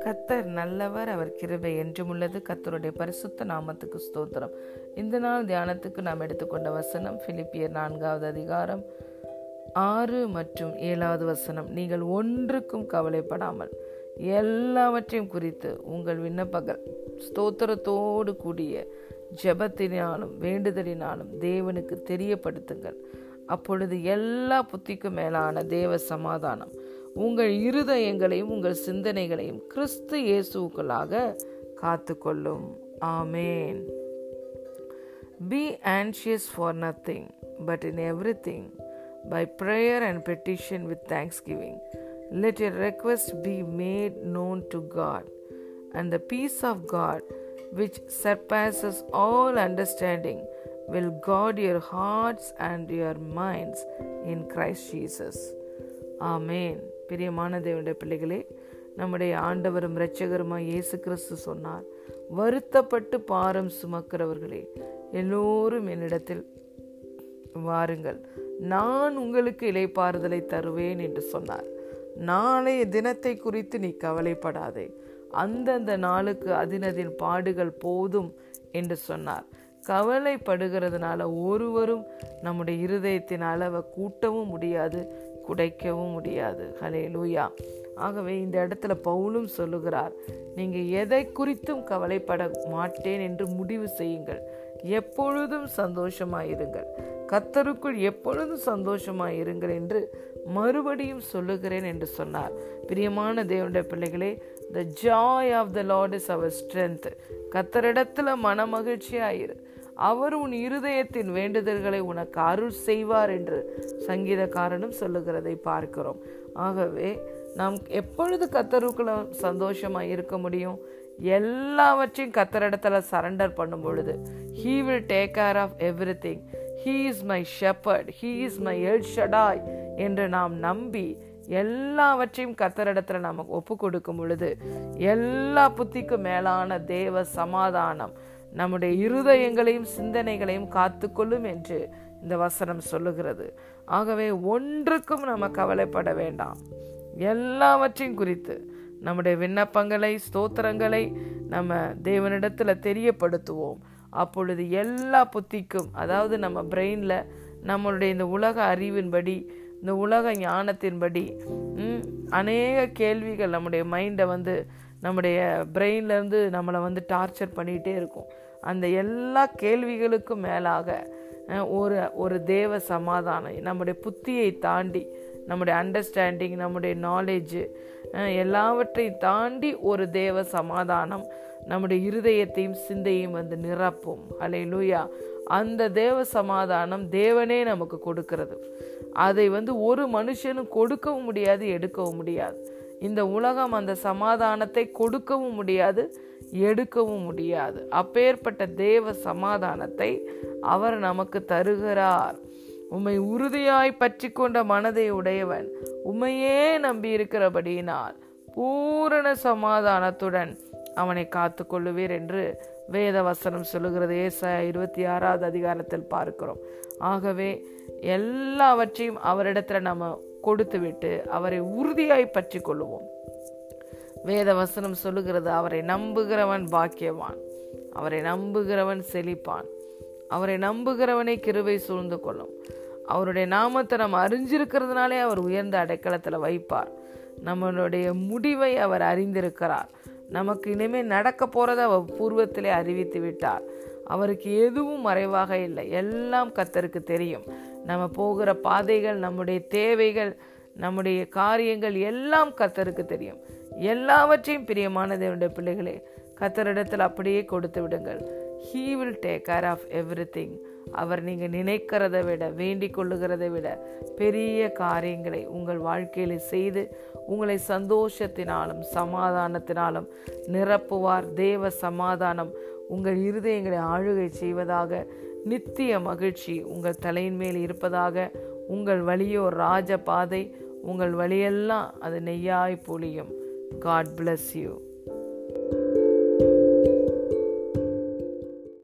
கத்தர் நல்லவர் அவர் கிருபை என்றும் உள்ளது. கத்தருடைய பரிசுத்த நாமத்துக்கு ஸ்தோத்திரம். இந்த நாள் தியானத்துக்கு நாம் எடுத்துக்கொண்ட வசனம் பிலிப்பியர் நான்காவது அதிகாரம் ஆறு மற்றும் ஏழாவது வசனம். நீங்கள் ஒன்றுக்கும் கவலைப்படாமல் எல்லாவற்றையும் குறித்து உங்கள் விண்ணப்பங்கள் ஸ்தோத்திரத்தோடு கூடிய ஜெபத்தினாலும் வேண்டுதலினாலும் தேவனுக்கு தெரியப்படுத்துங்கள். அப்பொழுது எல்லா புத்திக்கும் மேலான தேவ சமாதானம். உங்கள் இருதயங்களையும் உங்கள் சிந்தனைகளையும் கிறிஸ்து இயேசுக்களாக காத்துக்கொள்ளும். ஆமேன். Be anxious for nothing but in everything by prayer and petition with thanksgiving let your request be made known to God and the peace of God which surpasses all understanding will guard your hearts and your minds in Christ Jesus. ஆமேன் பிரியமான தேவனுடைய பிள்ளைகளே நம்முடைய ஆண்டவரும் இரட்சகருமாய் இயேசு கிறிஸ்து சொன்னார் வருத்தப்பட்டு பாரம் சுமக்கிறவர்களே எல்லோரும் என்னிடத்தில் வாருங்கள். நான் உங்களுக்கு இலைப்பாறுதலை தருவேன் என்று சொன்னார். நாளைய தினத்தை குறித்து நீ கவலைப்படாதே. அந்தந்த நாளுக்கு அதினதின் பாடுகள் போதும் என்று சொன்னார். கவலைப்படுகிறதுனால ஒருவரும் நம்முடைய இருதயத்தின் அளவை கூட்டவும் முடியாது குடைக்கவும் முடியாது. ஹலே லூயா ஆகவே இந்த இடத்துல பவுலும் சொல்லுகிறார் நீங்கள் எதை குறித்தும் கவலைப்பட மாட்டேன் என்று முடிவு செய்யுங்கள். எப்பொழுதும் சந்தோஷமாயிருங்கள். கத்தருக்குள் எப்பொழுதும் சந்தோஷமாயிருங்கள் என்று மறுபடியும் சொல்லுகிறேன் என்று சொன்னார். பிரியமான தேவனுடைய பிள்ளைகளே the joy of the Lord is our strength கத்தரிடத்தில் மன மகிழ்ச்சியாயிரு அவர் உன் இருதயத்தின் வேண்டுதல்களை உனக்கு அருள் செய்வார் என்று சங்கீதக்காரனும் சொல்லுகிறதை பார்க்கிறோம். ஆகவே நாம் எப்பொழுது கத்தருக்குள்ள சந்தோஷமாக இருக்க முடியும்? எல்லாவற்றையும் கத்தரிடத்துல சரண்டர் பண்ணும் பொழுது he will take care of everything he is my shepherd he is my El Shaddai என்று நாம் நம்பி எல்லாவற்றையும் கத்தரிடத்துல நமக்கு ஒப்பு கொடுக்கும் பொழுது எல்லா புத்திக்கும் மேலான தேவ சமாதானம் நம்முடைய இருதயங்களையும் சிந்தனைகளையும் காத்துக்கொள்ளும் என்று இந்த வசனம் சொல்லுகிறது. ஆகவே ஒன்றுக்கும் நம்ம கவலைப்பட வேண்டாம். எல்லாவற்றையும் குறித்து நம்முடைய விண்ணப்பங்களை ஸ்தோத்திரங்களை நம்ம தேவனிடத்துல தெரியப்படுத்துவோம். அப்பொழுது எல்லா புத்திக்கும் அதாவது நம்ம பிரெயின்ல நம்மளுடைய இந்த உலக அறிவின்படி இந்த உலக ஞானத்தின்படி அநேக கேள்விகள் நம்முடைய மைண்டை வந்து நம்முடைய பிரெயின்லேருந்து நம்மளை வந்து டார்ச்சர் பண்ணிகிட்டே இருக்கும். அந்த எல்லா கேள்விகளுக்கும் மேலாக ஒரு ஒரு தேவ சமாதானம் நம்முடைய புத்தியை தாண்டி நம்முடைய அண்டர்ஸ்டாண்டிங் நம்முடைய நாலேஜு எல்லாவற்றையும் தாண்டி ஒரு தேவ சமாதானம் நம்முடைய இருதயத்தையும் சிந்தையும் வந்து நிரப்பும். அலை லூயா அந்த தேவ சமாதானம் தேவனே நமக்கு கொடுக்கிறது. அதை வந்து ஒரு மனுஷனும் கொடுக்கவும் முடியாது எடுக்கவும் முடியாது. இந்த உலகம் அந்த சமாதானத்தை கொடுக்கவும் முடியாது எடுக்கவும் முடியாது. அப்பேற்பட்ட தேவ சமாதானத்தை அவர் நமக்கு தருகிறார். உம்மை உறுதியாய் பற்றி கொண்ட மனதை உடையவன் உண்மையே நம்பி இருக்கிறபடியினால் பூரண சமாதானத்துடன் அவனை காத்து கொள்ளுவீர் என்று வேத வசனம் சொல்லுகிறது. ஏச இருபத்தி ஆறாவது அதிகாரத்தில் பார்க்கிறோம். ஆகவே எல்லாவற்றையும் அவரிடத்துல நம்ம கொடுத்துவிட்டு அவரை உறுதியாய் பற்றி கொள்ளுவோம் வேத வசனம் சொல்லுகிறது அவரை நம்புகிறவன் பாக்கியவான் அவரை நம்புகிறவன் செழிப்பான் அவரை நம்புகிறவனை கிருவை சூழ்ந்து கொள்ளும். அவருடைய நாமத்தை நம்ம அறிஞ்சிருக்கிறதுனாலே அவர் உயர்ந்த அடைக்கலத்தில் வைப்பார். நம்மளுடைய முடிவை அவர் அறிந்திருக்கிறார். நமக்கு இனிமேல் நடக்க போகிறத அவர் பூர்வத்திலே அறிவித்து விட்டார். அவருக்கு எதுவும் மறைவாக இல்லை. எல்லாம் கத்தருக்கு தெரியும். நம்ம போகிற பாதைகள் நம்முடைய தேவைகள் நம்முடைய காரியங்கள் எல்லாம் கத்தருக்கு தெரியும். எல்லாவற்றையும் பிரியமான தேவனுடைய பிள்ளைகளே கத்தரிடத்தில் அப்படியே கொடுத்து விடுங்கள். He will take care of everything அவர் நீங்கள் நினைக்கிறதை விட வேண்டிக் கொள்ளுகிறதை விட பெரிய காரியங்களை உங்கள் வாழ்க்கையில் செய்து உங்களை சந்தோஷத்தினாலும் சமாதானத்தினாலும் நிரப்புவார். தேவ சமாதானம் உங்கள் இருதயங்களை ஆளுகை செய்வதாக நித்திய மகிழ்ச்சி உங்கள் தலையின் மேல் இருப்பதாக உங்கள் வழியோ ராஜ பாதை உங்கள் வழியெல்லாம் அது நெய்யாய் பொழியும். God bless you